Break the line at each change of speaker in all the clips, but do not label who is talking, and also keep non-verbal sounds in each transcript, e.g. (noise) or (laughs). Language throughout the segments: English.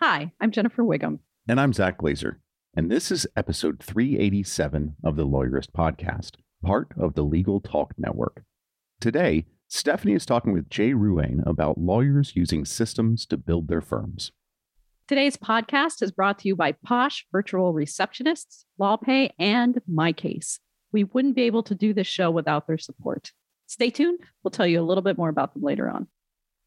Hi, I'm Jennifer Whigham.
And I'm Zack Glaser. And this is episode 387 of the Lawyerist Podcast, part of the Legal Talk Network. Today, Stephanie is talking with Jay Ruane about lawyers using systems to build their firms.
Today's podcast is brought to you by Posh Virtual Receptionists, LawPay, and MyCase. We wouldn't be able to do this show without their support. Stay tuned. We'll tell you a little bit more about them later on.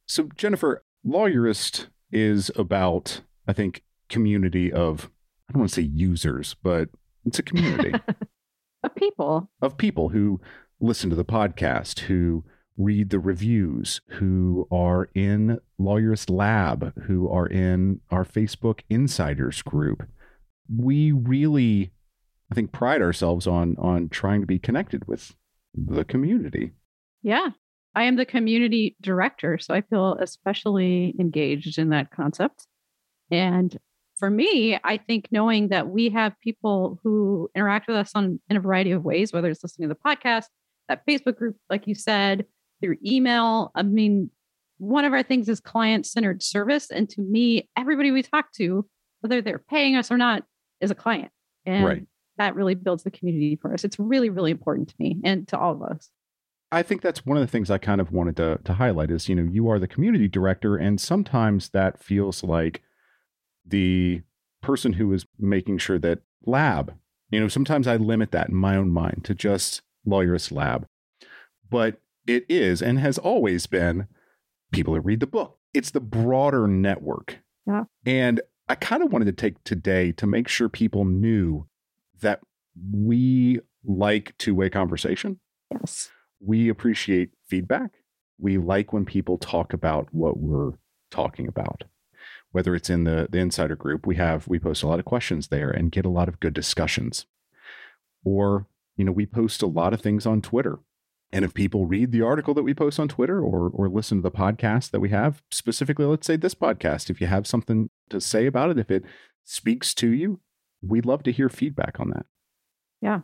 So, Jennifer, Lawyerist is about, I think, community of, I don't want to say users, but it's a community (laughs)
of people.
Of people who listen to the podcast, who read the reviews, who are in Lawyerist Lab, who are in our Facebook Insiders group. We really, I think, pride ourselves on on trying to be connected with the community.
Yeah. I am the community director, so I feel especially engaged in that concept. And for me, I think knowing that we have people who interact with us on in a variety of ways, whether it's listening to the podcast, that Facebook group, like you said, through email. I mean, one of our things is client centered service. And to me, everybody we talk to, whether they're paying us or not, is a client. And right. that really builds the community for us. It's really, really important to me and to all of us.
I think that's one of the things I kind of wanted to, to highlight is, you know, you are the community director, and sometimes that feels like the person who is making sure that lab, you know, sometimes I limit that in my own mind to just Lawyerist Lab. But it is and has always been people that read the book. It's the broader network.
Yeah.
And I kind of wanted to take today to make sure people knew that we like two way conversation.
Yes.
We appreciate feedback. We like when people talk about what we're talking about. Whether it's in the, the insider group, we have we post a lot of questions there and get a lot of good discussions. Or, you know, we post a lot of things on Twitter and if people read the article that we post on Twitter or or listen to the podcast that we have, specifically, let's say this podcast, if you have something to say about it, if it speaks to you, we'd love to hear feedback on that.
Yeah.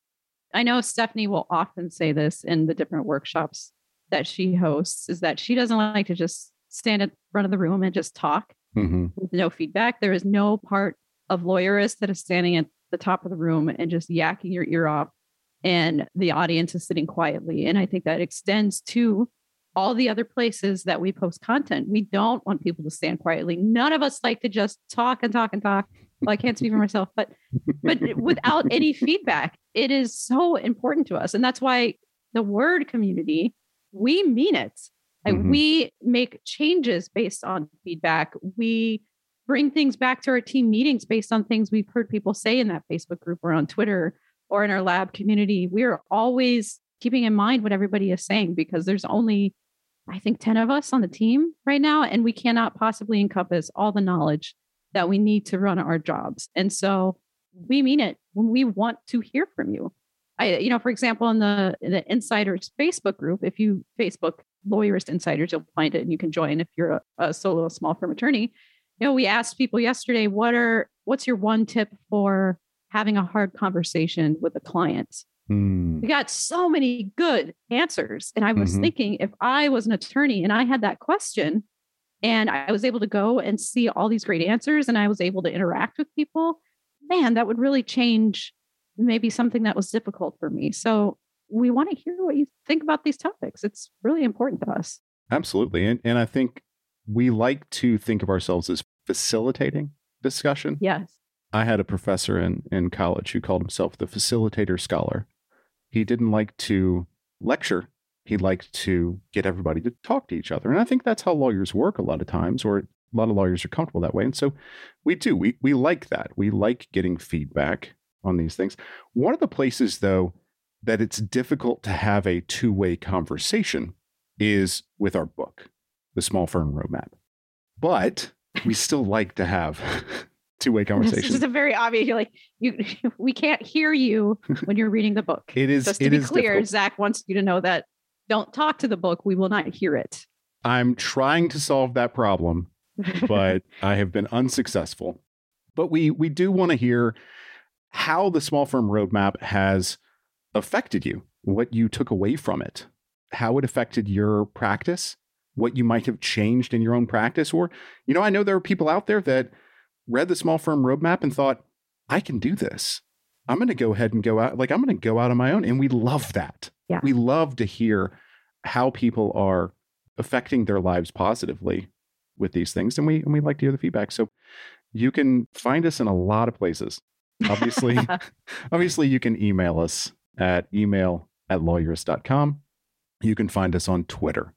I know Stephanie will often say this in the different workshops that she hosts is that she doesn't like to just stand in front of the room and just talk mm-hmm. with no feedback. There is no part of lawyerist that is standing at the top of the room and just yakking your ear off and the audience is sitting quietly. And I think that extends to all the other places that we post content. We don't want people to stand quietly. None of us like to just talk and talk and talk. Well, I can't speak for myself, but but (laughs) without any feedback, it is so important to us. And that's why the word community, we mean it. Like mm-hmm. we make changes based on feedback. We bring things back to our team meetings based on things we've heard people say in that Facebook group or on Twitter or in our lab community, we're always keeping in mind what everybody is saying because there's only, I think, 10 of us on the team right now, and we cannot possibly encompass all the knowledge that we need to run our jobs. And so we mean it when we want to hear from you. I, you know, for example, in the the insiders Facebook group, if you Facebook lawyerist insiders, you'll find it and you can join if you're a, a solo small firm attorney. You know, we asked people yesterday, what are what's your one tip for having a hard conversation with a client. Mm. We got so many good answers. And I was mm-hmm. thinking if I was an attorney and I had that question and I was able to go and see all these great answers and I was able to interact with people, man, that would really change maybe something that was difficult for me. So we want to hear what you think about these topics. It's really important to us.
Absolutely. And, and I think we like to think of ourselves as facilitating discussion.
Yes.
I had a professor in, in college who called himself the facilitator scholar. He didn't like to lecture, he liked to get everybody to talk to each other. And I think that's how lawyers work a lot of times, or a lot of lawyers are comfortable that way. And so we do. We, we like that. We like getting feedback on these things. One of the places, though, that it's difficult to have a two way conversation is with our book, The Small Firm Roadmap. But we still like to have (laughs) two-way conversation.
It's a very obvious. You're like you. (laughs) We can't hear you (laughs) when you're reading the book.
it is.
Just to be
is
clear,
difficult.
Zack wants you to know that. Don't talk to the book. We will not hear it.
I'm trying to solve that problem, but (laughs) I have been unsuccessful. But we we do want to hear how the small firm roadmap has affected you, what you took away from it, how it affected your practice, what you might have changed in your own practice. Or, you know, I know there are people out there that read the small firm roadmap and thought, I can do this. I'm going to go ahead and go out, like, I'm going to go out on my own. And we love that.
Yeah.
We love to hear how people are affecting their lives positively with these things. And we, and we like to hear the feedback. So you can find us in a lot of places. Obviously, (laughs) (laughs) obviously you can email us at email at lawyerist.com. You can find us on Twitter.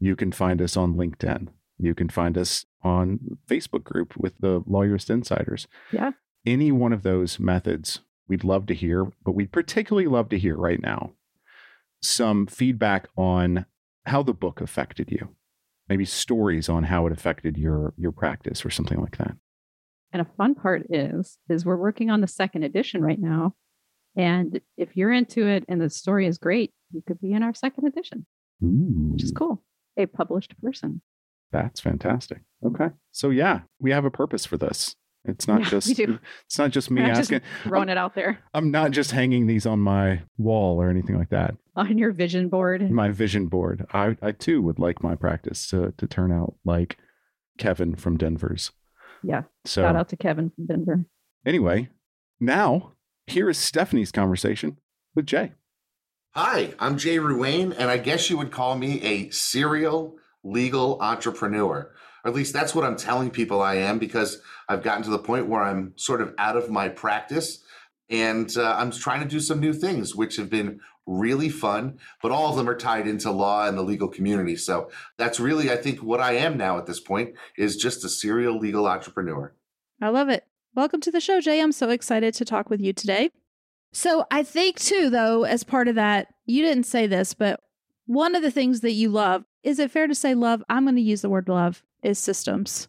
You can find us on LinkedIn. You can find us on Facebook group with the Lawyerist Insiders.
Yeah.
Any one of those methods we'd love to hear, but we'd particularly love to hear right now some feedback on how the book affected you. Maybe stories on how it affected your your practice or something like that.
And a fun part is, is we're working on the second edition right now. And if you're into it and the story is great, you could be in our second edition,
Ooh,
which is cool. A published person.
that's fantastic. Okay. So yeah, we have a purpose for this. It's not
Yeah,
just it's not just (laughs) me
not just
asking.
Throwing it out there
I'm not just hanging these on my wall or anything like that.
On your vision board.
My vision board. I, I too would like my practice to to turn out like Kevin from Denver's.
Yeah.
So
Shout out to Kevin from Denver.
anyway, now here is Stephanie's conversation with Jay.
Hi, I'm Jay Ruane, and I guess you would call me a serial legal entrepreneur. Or at least that's what I'm telling people I am because I've gotten to the point where I'm sort of out of my practice and uh, I'm trying to do some new things, which have been really fun, but all of them are tied into law and the legal community. So that's really, I think, what I am now at this point is just a serial legal entrepreneur.
I love it. Welcome to the show, Jay. I'm so excited to talk with you today. So, I think, too, though, as part of that, you didn't say this, but one of the things that you love is it fair to say love? I'm going to use the word love is systems.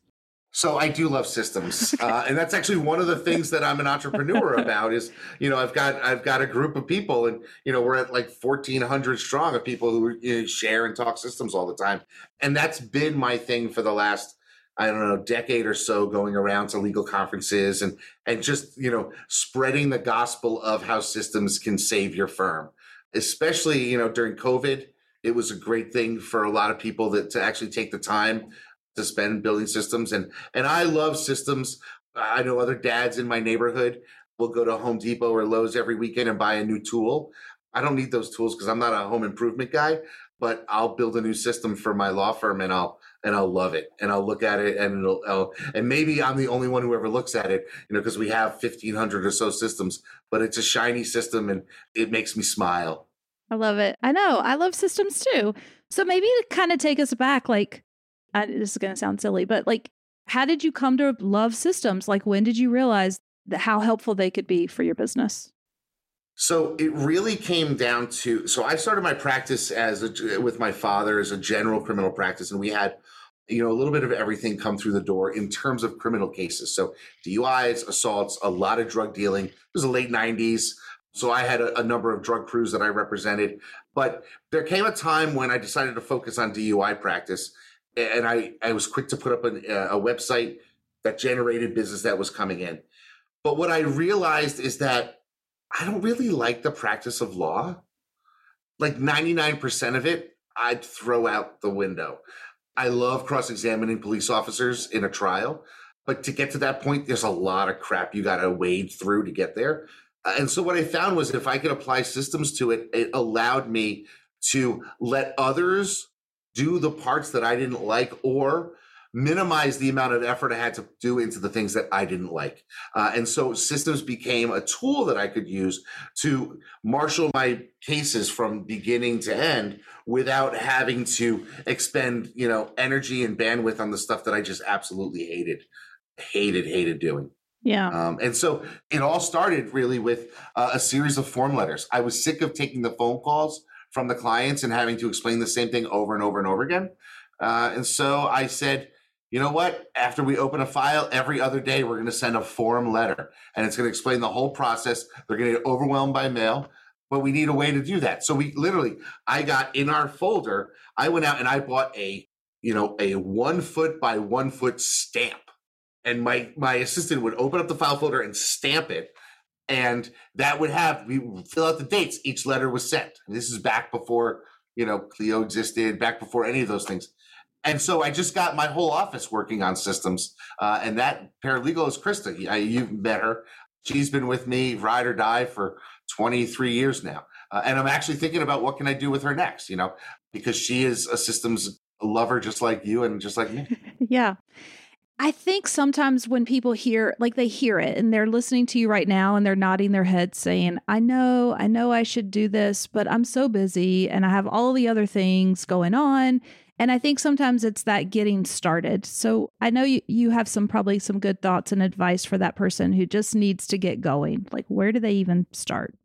So I do love systems, (laughs) uh, and that's actually one of the things that I'm an entrepreneur (laughs) about. Is you know I've got I've got a group of people, and you know we're at like 1,400 strong of people who you know, share and talk systems all the time, and that's been my thing for the last I don't know decade or so, going around to legal conferences and and just you know spreading the gospel of how systems can save your firm, especially you know during COVID. It was a great thing for a lot of people that to actually take the time to spend building systems and and I love systems. I know other dads in my neighborhood will go to Home Depot or Lowe's every weekend and buy a new tool. I don't need those tools because I'm not a home improvement guy, but I'll build a new system for my law firm and I'll and I'll love it and I'll look at it and it'll I'll, and maybe I'm the only one who ever looks at it, you know, because we have 1500 or so systems, but it's a shiny system and it makes me smile.
I love it. I know. I love systems too. So, maybe to kind of take us back, like, I, this is going to sound silly, but like, how did you come to love systems? Like, when did you realize how helpful they could be for your business?
So it really came down to so I started my practice as a, with my father as a general criminal practice, and we had you know a little bit of everything come through the door in terms of criminal cases. So DUIs, assaults, a lot of drug dealing. It was the late '90s, so I had a, a number of drug crews that I represented. But there came a time when I decided to focus on DUI practice, and I I was quick to put up an, a website that generated business that was coming in. But what I realized is that I don't really like the practice of law. Like 99% of it, I'd throw out the window. I love cross examining police officers in a trial, but to get to that point, there's a lot of crap you got to wade through to get there. Uh, and so, what I found was if I could apply systems to it, it allowed me to let others do the parts that I didn't like or minimize the amount of effort I had to do into the things that I didn't like. Uh, and so systems became a tool that I could use to marshal my cases from beginning to end without having to expend, you know, energy and bandwidth on the stuff that I just absolutely hated, hated, hated doing.
Yeah.
Um, and so it all started really with uh, a series of form letters. I was sick of taking the phone calls from the clients and having to explain the same thing over and over and over again. Uh, and so I said, you know what? After we open a file, every other day we're going to send a form letter and it's going to explain the whole process. They're going to get overwhelmed by mail, but we need a way to do that. So we literally, I got in our folder, I went out and I bought a, you know, a one foot by one foot stamp. And my my assistant would open up the file folder and stamp it. And that would have we fill out the dates each letter was sent. This is back before, you know, Clio existed, back before any of those things. And so I just got my whole office working on systems. Uh, and that paralegal is Krista. You've met her. She's been with me, ride or die, for 23 years now. Uh, and I'm actually thinking about what can I do with her next, you know, because she is a systems lover just like you and just like me. (laughs)
yeah. I think sometimes when people hear, like they hear it and they're listening to you right now and they're nodding their head saying, I know, I know I should do this, but I'm so busy and I have all the other things going on and I think sometimes it's that getting started. So I know you, you have some probably some good thoughts and advice for that person who just needs to get going. Like where do they even start?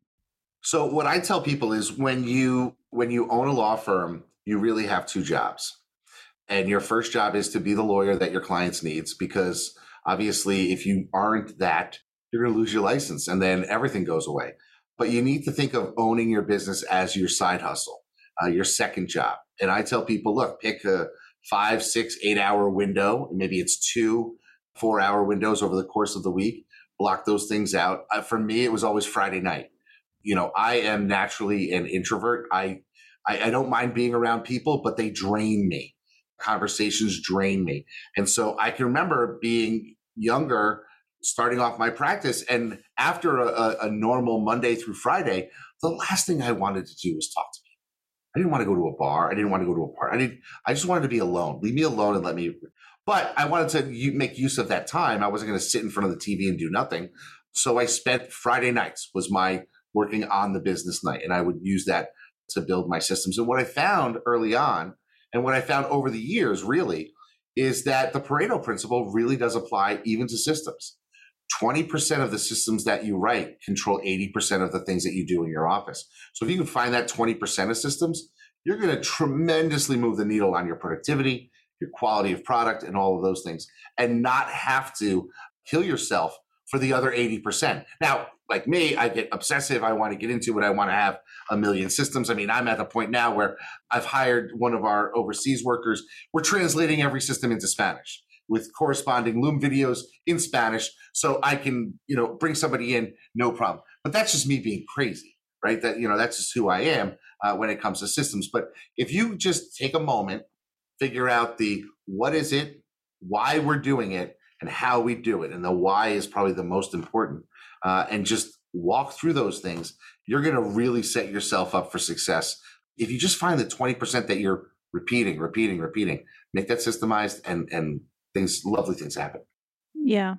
So what I tell people is when you when you own a law firm, you really have two jobs. And your first job is to be the lawyer that your clients needs because obviously if you aren't that, you're going to lose your license and then everything goes away. But you need to think of owning your business as your side hustle, uh, your second job and I tell people, look, pick a five, six, eight hour window. Maybe it's two, four hour windows over the course of the week. Block those things out. Uh, for me, it was always Friday night. You know, I am naturally an introvert. I, I, I don't mind being around people, but they drain me. Conversations drain me. And so I can remember being younger, starting off my practice. And after a, a normal Monday through Friday, the last thing I wanted to do was talk to people. I didn't want to go to a bar. I didn't want to go to a party. I didn't. I just wanted to be alone. Leave me alone and let me. But I wanted to make use of that time. I wasn't going to sit in front of the TV and do nothing. So I spent Friday nights was my working on the business night, and I would use that to build my systems. And what I found early on, and what I found over the years, really, is that the Pareto principle really does apply even to systems. 20% of the systems that you write control 80% of the things that you do in your office. So if you can find that 20% of systems, you're going to tremendously move the needle on your productivity, your quality of product, and all of those things, and not have to kill yourself for the other 80%. Now, like me, I get obsessive. I want to get into it. I want to have a million systems. I mean, I'm at the point now where I've hired one of our overseas workers. We're translating every system into Spanish with corresponding Loom videos in Spanish, so I can you know bring somebody in no problem. But that's just me being crazy, right? That you know that's just who I am uh, when it comes to systems. But if you just take a moment, figure out the what is it, why we're doing it, and how we do it, and the why is probably the most important, uh, and just walk through those things, you're going to really set yourself up for success. If you just find the 20% that you're repeating, repeating, repeating, make that systemized and and things, lovely things happen.
Yeah.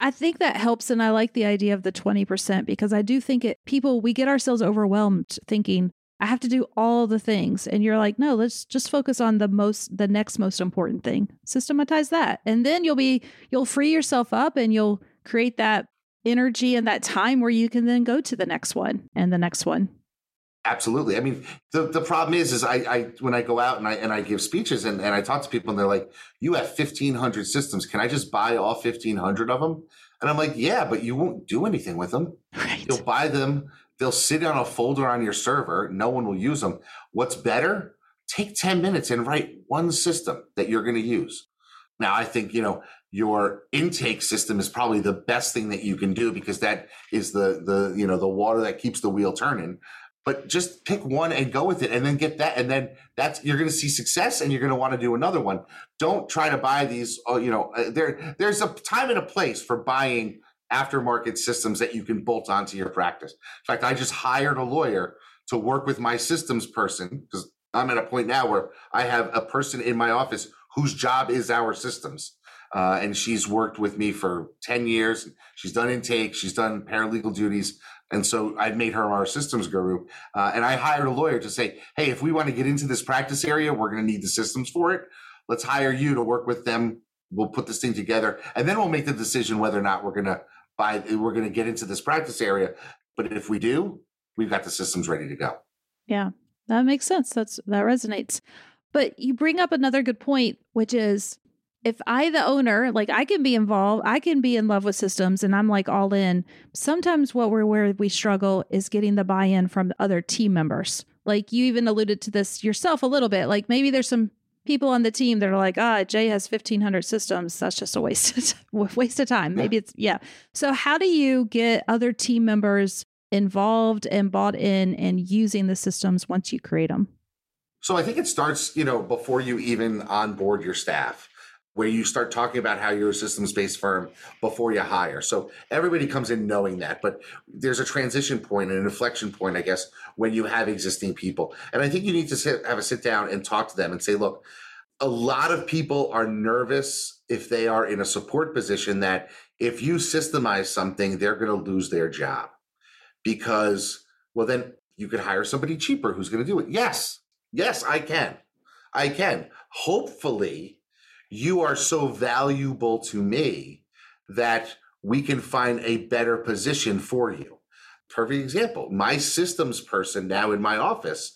I think that helps. And I like the idea of the 20% because I do think it, people, we get ourselves overwhelmed thinking, I have to do all the things. And you're like, no, let's just focus on the most, the next most important thing. Systematize that. And then you'll be, you'll free yourself up and you'll create that energy and that time where you can then go to the next one and the next one.
Absolutely. I mean, the, the problem is, is I, I, when I go out and I, and I give speeches and, and I talk to people and they're like, you have 1500 systems. Can I just buy all 1500 of them? And I'm like, yeah, but you won't do anything with them. Right. You'll buy them. They'll sit on a folder on your server. No one will use them. What's better? Take 10 minutes and write one system that you're going to use. Now, I think, you know, your intake system is probably the best thing that you can do because that is the, the, you know, the water that keeps the wheel turning. But just pick one and go with it and then get that and then that's you're going to see success and you're going to want to do another one. Don't try to buy these oh, you know uh, there there's a time and a place for buying aftermarket systems that you can bolt onto your practice. In fact i just hired a lawyer to work with my systems person because i'm at a point now where i have a person in my office whose job is our systems uh, and she's worked with me for 10 years she's done intake she's done paralegal duties and so I've made her our systems guru. Uh, and I hired a lawyer to say, hey, if we want to get into this practice area, we're going to need the systems for it. Let's hire you to work with them. We'll put this thing together. And then we'll make the decision whether or not we're going to buy, we're going to get into this practice area. But if we do, we've got the systems ready to go.
Yeah, that makes sense. That's that resonates. But you bring up another good point, which is if I, the owner, like I can be involved, I can be in love with systems and I'm like all in. Sometimes what we're where we struggle is getting the buy in from the other team members. Like you even alluded to this yourself a little bit. Like maybe there's some people on the team that are like, ah, Jay has 1500 systems. That's just a waste of, (laughs) waste of time. Maybe it's, yeah. So how do you get other team members involved and bought in and using the systems once you create them?
So I think it starts, you know, before you even onboard your staff where you start talking about how you're a systems based firm before you hire. So everybody comes in knowing that, but there's a transition point, an inflection point, I guess, when you have existing people. And I think you need to sit, have a sit down and talk to them and say, look, a lot of people are nervous if they are in a support position that if you systemize something, they're going to lose their job because, well, then you could hire somebody cheaper who's going to do it. Yes, yes, I can. I can. Hopefully, you are so valuable to me that we can find a better position for you. Perfect example. My systems person now in my office,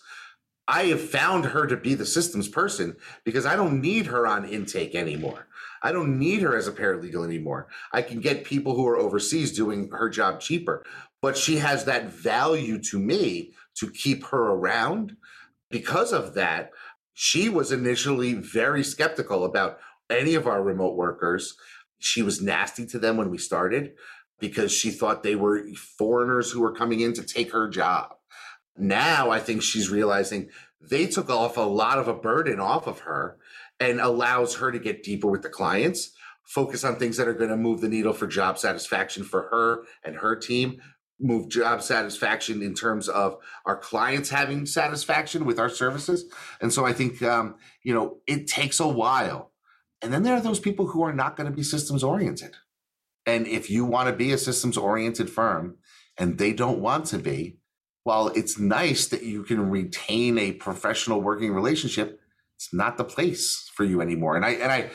I have found her to be the systems person because I don't need her on intake anymore. I don't need her as a paralegal anymore. I can get people who are overseas doing her job cheaper, but she has that value to me to keep her around. Because of that, she was initially very skeptical about any of our remote workers. She was nasty to them when we started because she thought they were foreigners who were coming in to take her job. Now I think she's realizing they took off a lot of a burden off of her and allows her to get deeper with the clients, focus on things that are going to move the needle for job satisfaction for her and her team, move job satisfaction in terms of our clients having satisfaction with our services. And so I think, um, you know, it takes a while. And then there are those people who are not going to be systems oriented. And if you want to be a systems oriented firm and they don't want to be, while it's nice that you can retain a professional working relationship, it's not the place for you anymore. And I and I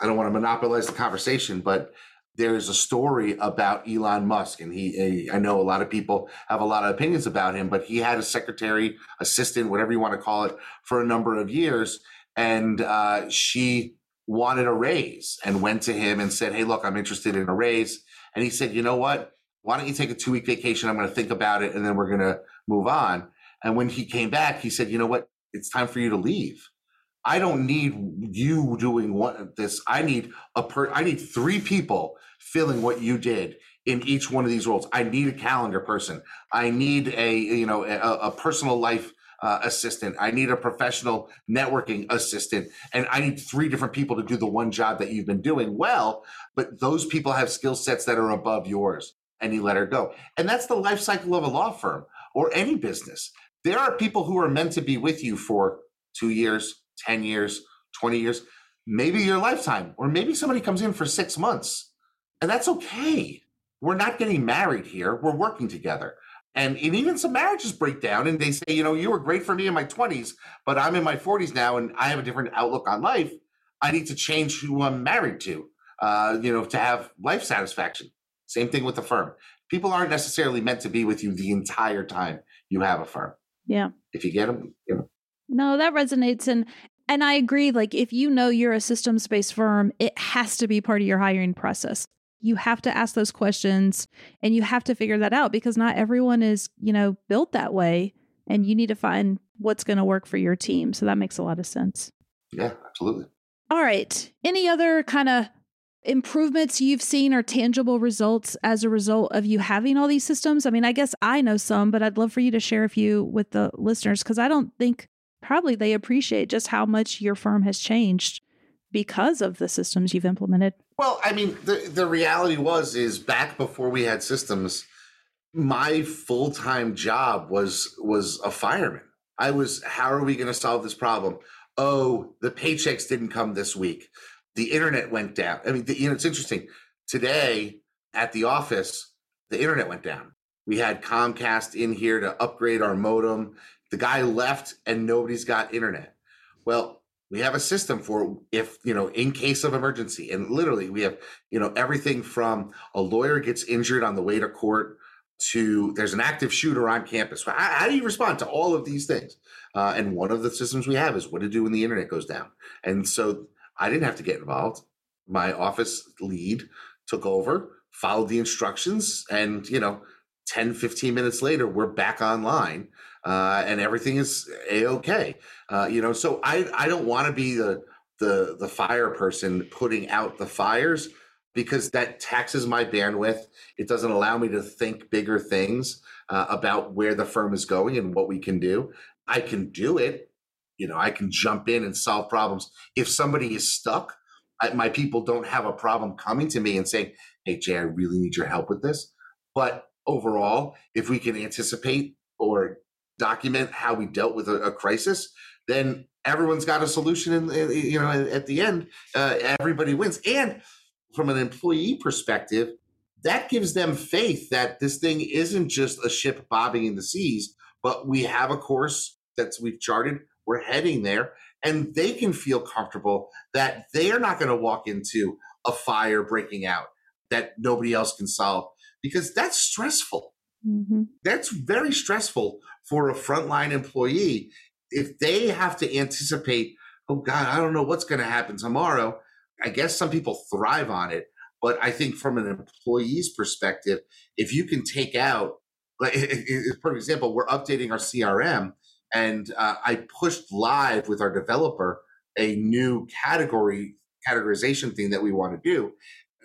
I don't want to monopolize the conversation, but there's a story about Elon Musk, and he, I know a lot of people have a lot of opinions about him, but he had a secretary, assistant, whatever you want to call it, for a number of years, and uh, she wanted a raise and went to him and said, "Hey, look, I'm interested in a raise," and he said, "You know what? Why don't you take a two week vacation? I'm going to think about it, and then we're going to move on." And when he came back, he said, "You know what? It's time for you to leave." I don't need you doing what this. I need a per. I need three people filling what you did in each one of these roles. I need a calendar person. I need a you know a, a personal life uh, assistant. I need a professional networking assistant, and I need three different people to do the one job that you've been doing well. But those people have skill sets that are above yours, and you let her go. And that's the life cycle of a law firm or any business. There are people who are meant to be with you for two years, 10 years, 20 years, maybe your lifetime, or maybe somebody comes in for six months. And that's okay. We're not getting married here. We're working together. And, and even some marriages break down and they say, you know, you were great for me in my 20s, but I'm in my 40s now and I have a different outlook on life. I need to change who I'm married to, uh, you know, to have life satisfaction. Same thing with the firm. People aren't necessarily meant to be with you the entire time you have a firm.
Yeah.
If you get them, you know.
No, that resonates. And and I agree. Like, if you know you're a systems based firm, it has to be part of your hiring process. You have to ask those questions and you have to figure that out because not everyone is, you know, built that way. And you need to find what's going to work for your team. So that makes a lot of sense.
Yeah, absolutely.
All right. Any other kind of improvements you've seen or tangible results as a result of you having all these systems? I mean, I guess I know some, but I'd love for you to share a few with the listeners because I don't think probably they appreciate just how much your firm has changed because of the systems you've implemented.
Well, I mean, the the reality was is back before we had systems, my full-time job was was a fireman. I was how are we going to solve this problem? Oh, the paychecks didn't come this week. The internet went down. I mean, the, you know, it's interesting. Today at the office, the internet went down. We had Comcast in here to upgrade our modem. The guy left and nobody's got internet. Well, we have a system for if, you know, in case of emergency. And literally, we have, you know, everything from a lawyer gets injured on the way to court to there's an active shooter on campus. How, how do you respond to all of these things? Uh, and one of the systems we have is what to do when the internet goes down. And so I didn't have to get involved. my office lead took over, followed the instructions, and, you know, 10, 15 minutes later, we're back online uh, and everything is a okay. Uh, you know, so I, I don't want to be the, the, the fire person putting out the fires because that taxes my bandwidth. It doesn't allow me to think bigger things uh, about where the firm is going and what we can do. I can do it. You know, I can jump in and solve problems. If somebody is stuck, I, my people don't have a problem coming to me and saying, Hey, Jay, I really need your help with this. But overall, if we can anticipate or document how we dealt with a, a crisis, then everyone's got a solution. And you know, at the end, uh, everybody wins. And from an employee perspective, that gives them faith that this thing isn't just a ship bobbing in the seas, but we have a course that we've charted. We're heading there, and they can feel comfortable that they are not going to walk into a fire breaking out that nobody else can solve because that's stressful. Mm-hmm. That's very stressful for a frontline employee if they have to anticipate. Oh God, I don't know what's going to happen tomorrow I guess some people thrive on it, but I think from an employee's perspective, if you can take out, like, for example, we're updating our CRM, and uh, I pushed live with our developer a new category categorization thing that we want to do.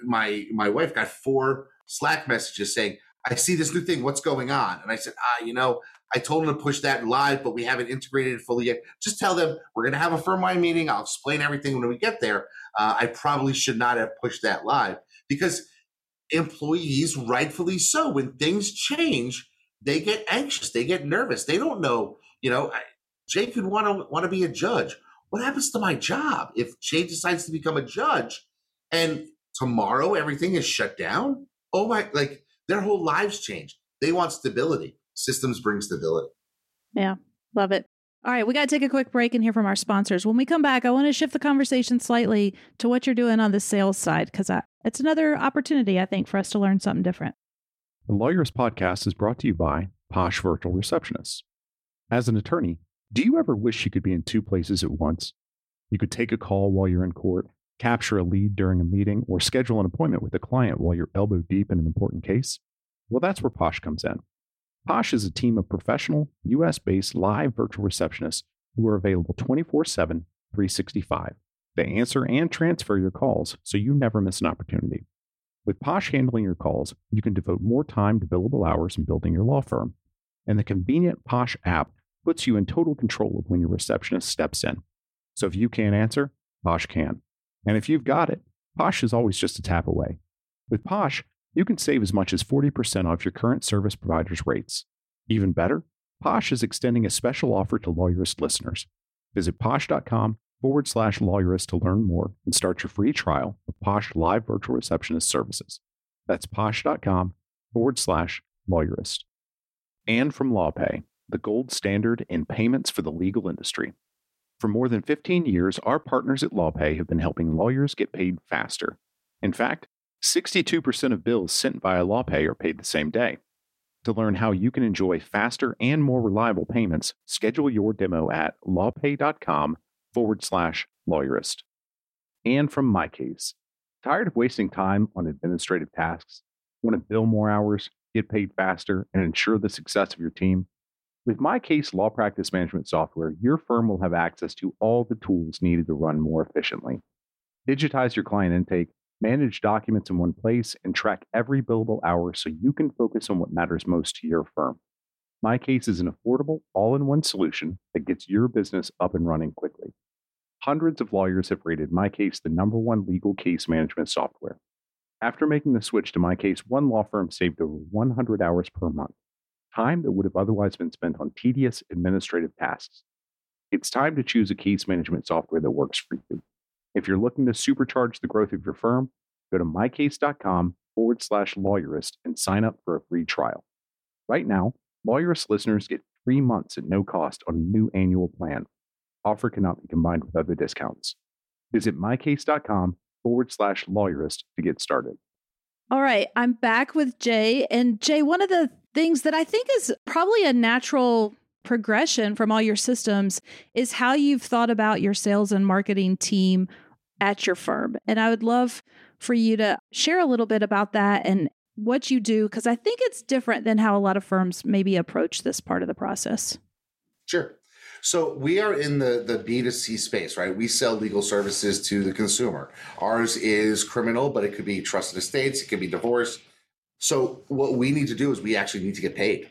My my wife got four Slack messages saying, "I see this new thing. What's going on?" And I said, "Ah, you know, I told them to push that live, but we haven't integrated it fully yet. Just tell them we're going to have a firm-wide meeting. I'll explain everything when we get there. Uh, I probably should not have pushed that live because employees, rightfully so, when things change, they get anxious, they get nervous, they don't know. You know, Jay could want to want to be a judge. What happens to my job if Jay decides to become a judge and tomorrow everything is shut down? Oh my! Like their whole lives change. They want stability systems bring stability.
Yeah, love it. All right, we got to take a quick break and hear from our sponsors. When we come back, I want to shift the conversation slightly to what you're doing on the sales side because uh, it's another opportunity, I think, for us to learn something different.
The Lawyerist Podcast is brought to you by Posh Virtual Receptionists. As an attorney, do you ever wish you could be in two places at once? You could take a call while you're in court, capture a lead during a meeting, or schedule an appointment with a client while you're elbow deep in an important case? Well, that's where Posh comes in. Posh is a team of professional, US based live virtual receptionists who are available 24 7, 365. They answer and transfer your calls so you never miss an opportunity. With Posh handling your calls, you can devote more time to billable hours and building your law firm. And the convenient Posh app puts you in total control of when your receptionist steps in. So if you can't answer, Posh can. And if you've got it, Posh is always just a tap away. With Posh, you can save as much as 40% off your current service provider's rates. Even better, Posh is extending a special offer to Lawyerist listeners. Visit posh.com forward slash lawyerist to learn more and start your free trial of Posh Live Virtual Receptionist services. That's posh.com forward slash lawyerist. And from LawPay, the gold standard in payments for the legal industry. For more than 15 years, our partners at LawPay have been helping lawyers get paid faster. In fact, 62% of bills sent via LawPay are paid the same day. To learn how you can enjoy faster and more reliable payments, schedule your demo at lawpay.com forward slash lawyerist. And from MyCase, tired of wasting time on administrative tasks? Want to bill more hours, get paid faster, and ensure the success of your team? With MyCase Law Practice Management software, your firm will have access to all the tools needed to run more efficiently. Digitize your client intake manage documents in one place, and track every billable hour so you can focus on what matters most to your firm. MyCase is an affordable, all in one solution that gets your business up and running quickly. Hundreds of lawyers have rated MyCase the number one legal case management software. After making the switch to MyCase, one law firm saved over 100 hours per month, time that would have otherwise been spent on tedious administrative tasks. It's time to choose a case management software that works for you. If you're looking to supercharge the growth of your firm, go to mycase.com forward slash lawyerist and sign up for a free trial. Right now, Lawyerist listeners get three months at no cost on a new annual plan. Offer cannot be combined with other discounts. Visit mycase.com forward slash lawyerist to get started.
All right, I'm back with Jay. And Jay, one of the things that I think is probably a natural progression from all your systems is how you've thought about your sales and marketing team at your firm. And I would love for you to share a little bit about that and what you do, because I think it's different than how a lot of firms maybe approach this part of the process.
Sure. So we are in the the B2C space, right? We sell legal services to the consumer. Ours is criminal, but it could be trusted estates, it could be divorce. So what we need to do is we actually need to get paid.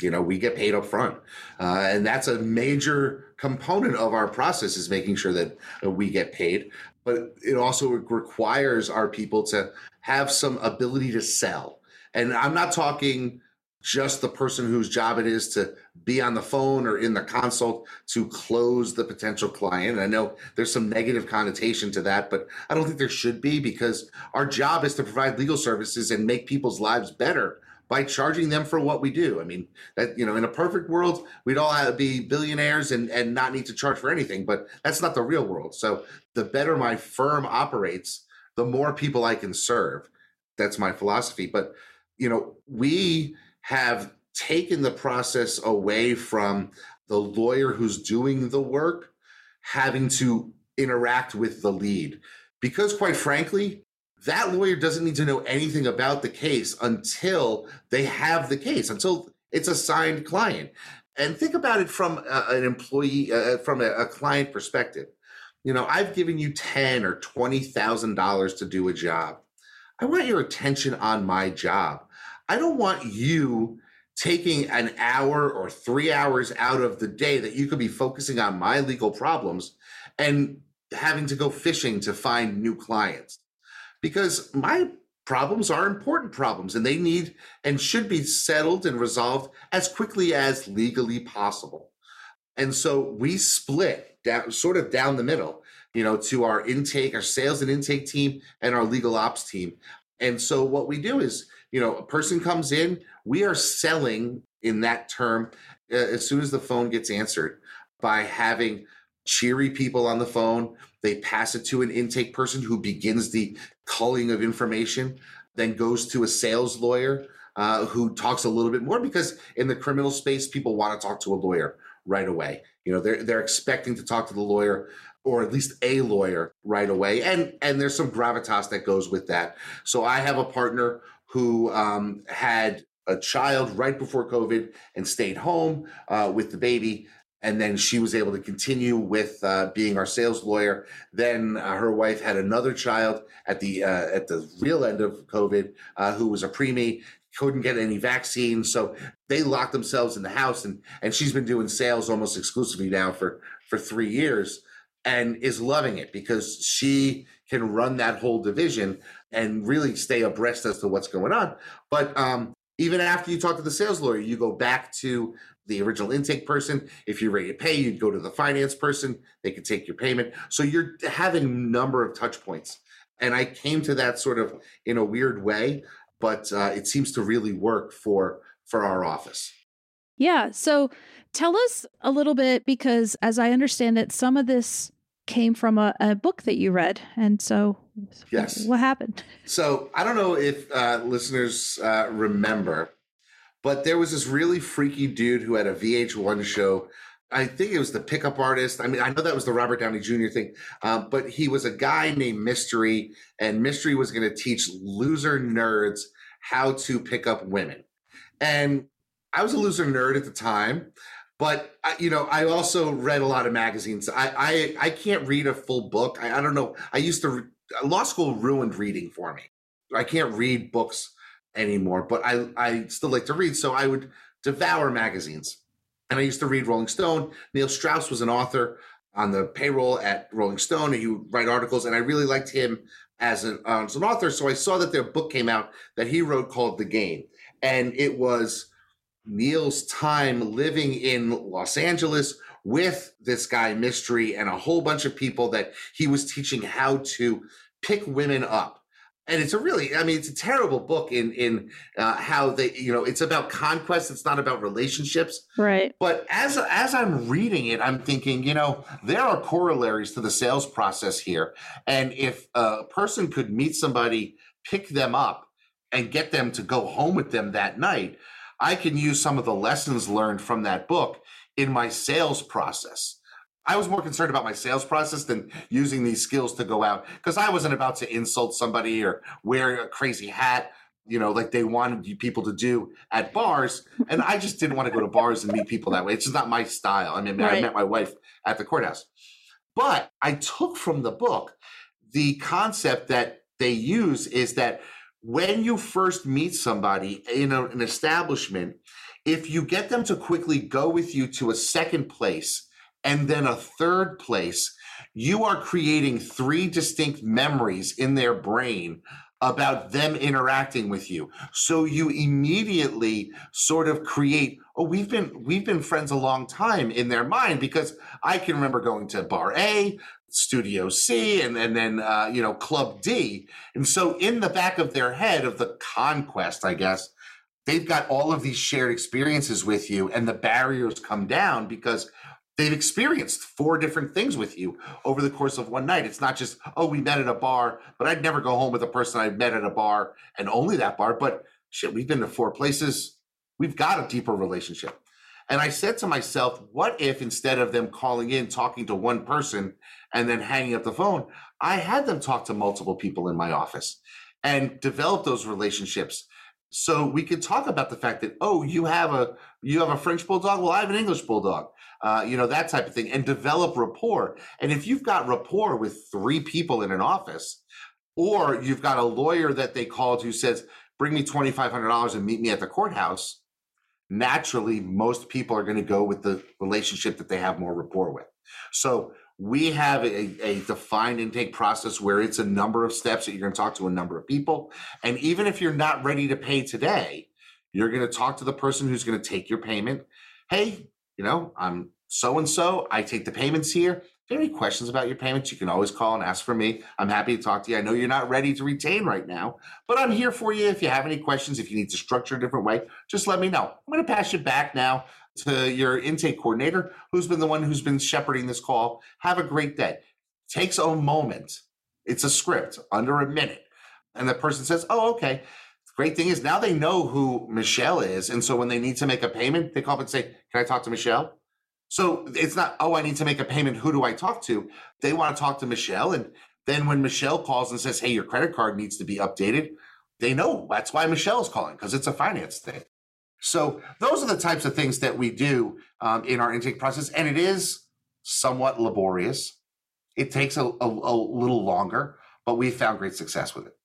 You know, we get paid up front. Uh, and that's a major component of our process is making sure that we get paid. But it also requires our people to have some ability to sell. And I'm not talking just the person whose job it is to be on the phone or in the consult to close the potential client. I know there's some negative connotation to that, but I don't think there should be because our job is to provide legal services and make people's lives better by charging them for what we do. I mean, that you know, in a perfect world, we'd all be billionaires and and not need to charge for anything, but that's not the real world. So the better my firm operates, the more people I can serve. That's my philosophy. But you know, we have taken the process away from the lawyer who's doing the work having to interact with the lead. Because, quite frankly, that lawyer doesn't need to know anything about the case until they have the case, until it's a signed client. And think about it from a, an employee, uh, from a, a client perspective. You know, I've given you ten or twenty thousand dollars to do a job. I want your attention on my job. I don't want you taking an hour or three hours out of the day that you could be focusing on my legal problems and having to go fishing to find new clients. Because my problems are important problems and they need and should be settled and resolved as quickly as legally possible. And so we split down sort of down the middle, you know, to our intake, our sales and intake team and our legal ops team. And so what we do is you know, a person comes in, we are selling in that term uh, as soon as the phone gets answered by having cheery people on the phone. They pass it to an intake person who begins the culling of information, then goes to a sales lawyer uh, who talks a little bit more because in the criminal space, people want to talk to a lawyer right away. You know, they're they're expecting to talk to the lawyer or at least a lawyer right away, and and there's some gravitas that goes with that. So I have a partner who um, had a child right before COVID and stayed home uh, with the baby. And then she was able to continue with uh, being our sales lawyer. Then uh, her wife had another child at the uh, at the real end of COVID, uh, who was a preemie, couldn't get any vaccines, so they locked themselves in the house. and And she's been doing sales almost exclusively now for for three years, and is loving it because she can run that whole division and really stay abreast as to what's going on. But um, even after you talk to the sales lawyer, you go back to the original intake person. If you're ready to pay, you'd go to the finance person. They could take your payment. So you're having a number of touch points. And I came to that sort of in a weird way, but uh, it seems to really work for for our office.
Yeah. So tell us a little bit because, as I understand it, some of this came from a, a book that you read. And so,
yes.
What happened?
So, I don't know if uh, listeners uh, remember, but there was this really freaky dude who had a VH1 show. I think it was the pickup artist. I mean, I know that was the Robert Downey Jr. thing, uh, but he was a guy named Mystery, and Mystery was going to teach loser nerds how to pick up women. And I was a loser nerd at the time but you know i also read a lot of magazines i i, I can't read a full book I, I don't know i used to law school ruined reading for me i can't read books anymore but i i still like to read so i would devour magazines. And i used to read rolling stone. Neil strauss was an author on the payroll at rolling stone and he would write articles and i really liked him as an, uh, as an author. So i saw that their book came out that he wrote called the game. And it was Neil's time living in Los Angeles with this guy Mystery and a whole bunch of people that he was teaching how to pick women up. And it's a really, I mean, it's a terrible book in in uh, how they, you know, it's about conquest. It's not about relationships,
right?
But as as I'm reading it, I'm thinking, you know, there are corollaries to the sales process here. And if a person could meet somebody, pick them up, and get them to go home with them that night, I can use some of the lessons learned from that book in my sales process. I was more concerned about my sales process than using these skills to go out because I wasn't about to insult somebody or wear a crazy hat, you know, like they wanted people to do at bars. And I just didn't want to go to bars and meet people that way. It's just not my style. I mean, right. I met my wife at the courthouse. But I took from the book the concept that they use is that when you first meet somebody in a, an establishment, if you get them to quickly go with you to a second place and then a third place, you are creating three distinct memories in their brain about them interacting with you. So you immediately sort of create, oh, we've been we've been friends a long time in their mind because I can remember going to bar A, Studio C, and, and then uh, you know, Club D. And so in the back of their head of the conquest, I guess, they've got all of these shared experiences with you, and the barriers come down because they've experienced four different things with you over the course of one night. It's not just, oh, we met at a bar, but I'd never go home with a person I met at a bar and only that bar. But shit, we've been to four places. We've got a deeper relationship. And I said to myself, what if instead of them calling in, talking to one person and then hanging up the phone, I had them talk to multiple people in my office and develop those relationships so we could talk about the fact that oh you have a you have a french bulldog well i have an english bulldog uh, you know that type of thing and develop rapport and if you've got rapport with three people in an office or you've got a lawyer that they called who says bring me $2500 and meet me at the courthouse naturally most people are going to go with the relationship that they have more rapport with so we have a, a, defined intake process where it's a number of steps that you're going to talk to a number of people. And even if you're not ready to pay today, you're going to talk to the person who's going to take your payment. Hey, you know, I'm so and so. I take the payments here. If you have any questions about your payments, you can always call and ask for me. I'm happy to talk to you. I know you're not ready to retain right now, but I'm here for you. If you have any questions, if you need to structure a different way, just let me know. I'm going to pass you back now to your intake coordinator, who's been the one who's been shepherding this call. Have a great day. Takes a moment. It's a script under a minute. And the person says, Oh, okay. Great thing is now they know who Michelle is. And so when they need to make a payment, they call up and say, Can I talk to Michelle? So it's not, Oh, I need to make a payment. Who do I talk to? They want to talk to Michelle. And then when Michelle calls and says, Hey, your credit card needs to be updated, they know that's why Michelle's calling because it's a finance thing. So those are the types of things that we do um, in our intake process, and it is somewhat laborious. It takes a, a, a little longer, but we found great success with it.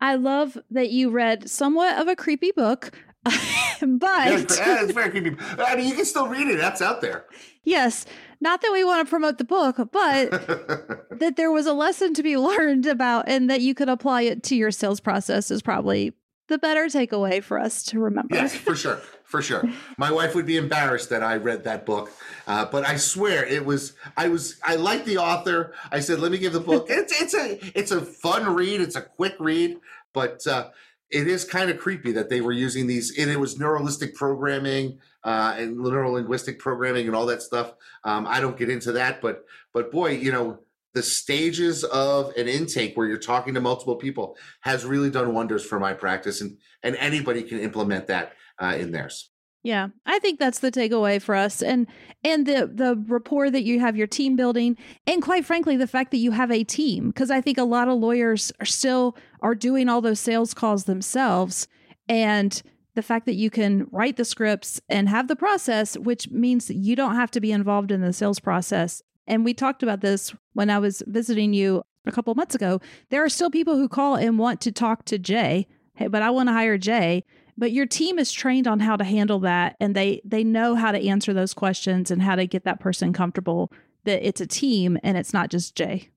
I love that you read somewhat of a creepy book, (laughs) but
yeah, it's very creepy. I mean, you can still read it. That's out there.
Yes, not that we want to promote the book, but (laughs) that there was a lesson to be learned about, and that you could apply it to your sales process is probably the better takeaway for us to remember.
Yes, for sure. For sure. My wife would be embarrassed that I read that book. Uh, but I swear it was, I was, I liked the author. I said, let me give the book. (laughs) It's, it's a, it's a fun read. It's a quick read, but, uh, it is kind of creepy that they were using these, and it was neuralistic programming uh, and neural linguistic programming and all that stuff. Um, I don't get into that, but but boy, you know, the stages of an intake where you're talking to multiple people has really done wonders for my practice and and anybody can implement that uh, in theirs
yeah i think that's the takeaway for us and and the the rapport that you have your team building and quite frankly the fact that you have a team because i think a lot of lawyers are still are doing all those sales calls themselves and the fact that you can write the scripts and have the process which means you don't have to be involved in the sales process and we talked about this when I was visiting you a couple months ago. There are still people who call and want to talk to Jay, hey, but I want to hire Jay. But your team is trained on how to handle that and they they know how to answer those questions and how to get that person comfortable that it's a team and it's not just Jay.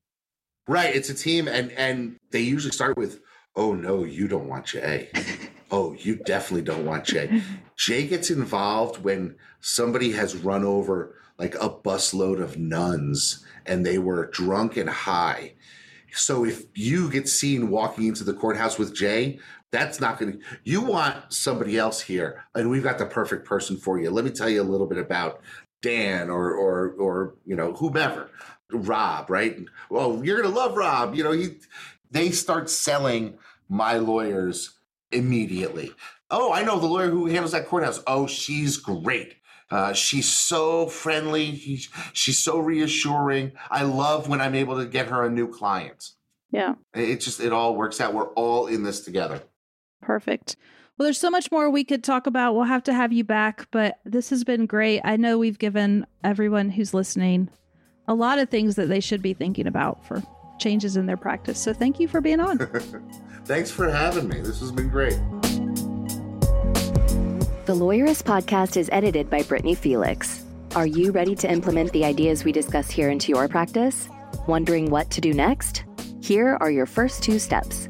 Right, it's a team and and they usually start with, "Oh no, you don't want Jay." (laughs) oh, you definitely don't want Jay. Jay gets involved when somebody has run over like a busload of nuns and they were drunk and high. So if you get seen walking into the courthouse with Jay, that's not going to, you want somebody else here. And we've got the perfect person for you. Let me tell you a little bit about Dan or, or, or, you know, whomever, Rob, right? Well, you're going to love Rob. You know, he, they start selling my lawyers immediately. Oh, I know the lawyer who handles that courthouse. Oh, she's great Uh, she's so friendly. she's so reassuring. I love when I'm able to get her a new client.
Yeah.
It just, it all works out. We're all in this together.
Perfect. Well, there's so much more we could talk about. We'll have to have you back, but this has been great. I know we've given everyone who's listening a lot of things that they should be thinking about for changes in their practice. So thank you for being on. (laughs)
Thanks for having me. This has been great.
The Lawyerist podcast is edited by Brittany Felix. Are you ready to implement the ideas we discuss here into your practice? Wondering what to do next? Here are your first two steps.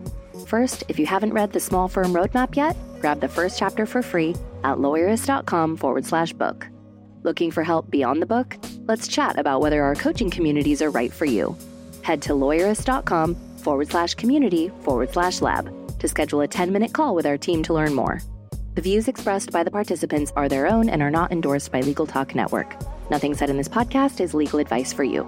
First, if you haven't read the Small Firm Roadmap yet, grab the first chapter for free at lawyerist.com forward slash book. Looking for help beyond the book? Let's chat about whether our coaching communities are right for you. Head to lawyerist.com forward slash community forward slash lab to schedule a 10 minute call with our team to learn more. The views expressed by the participants are their own and are not endorsed by Legal Talk Network. Nothing said in this podcast is legal advice for you.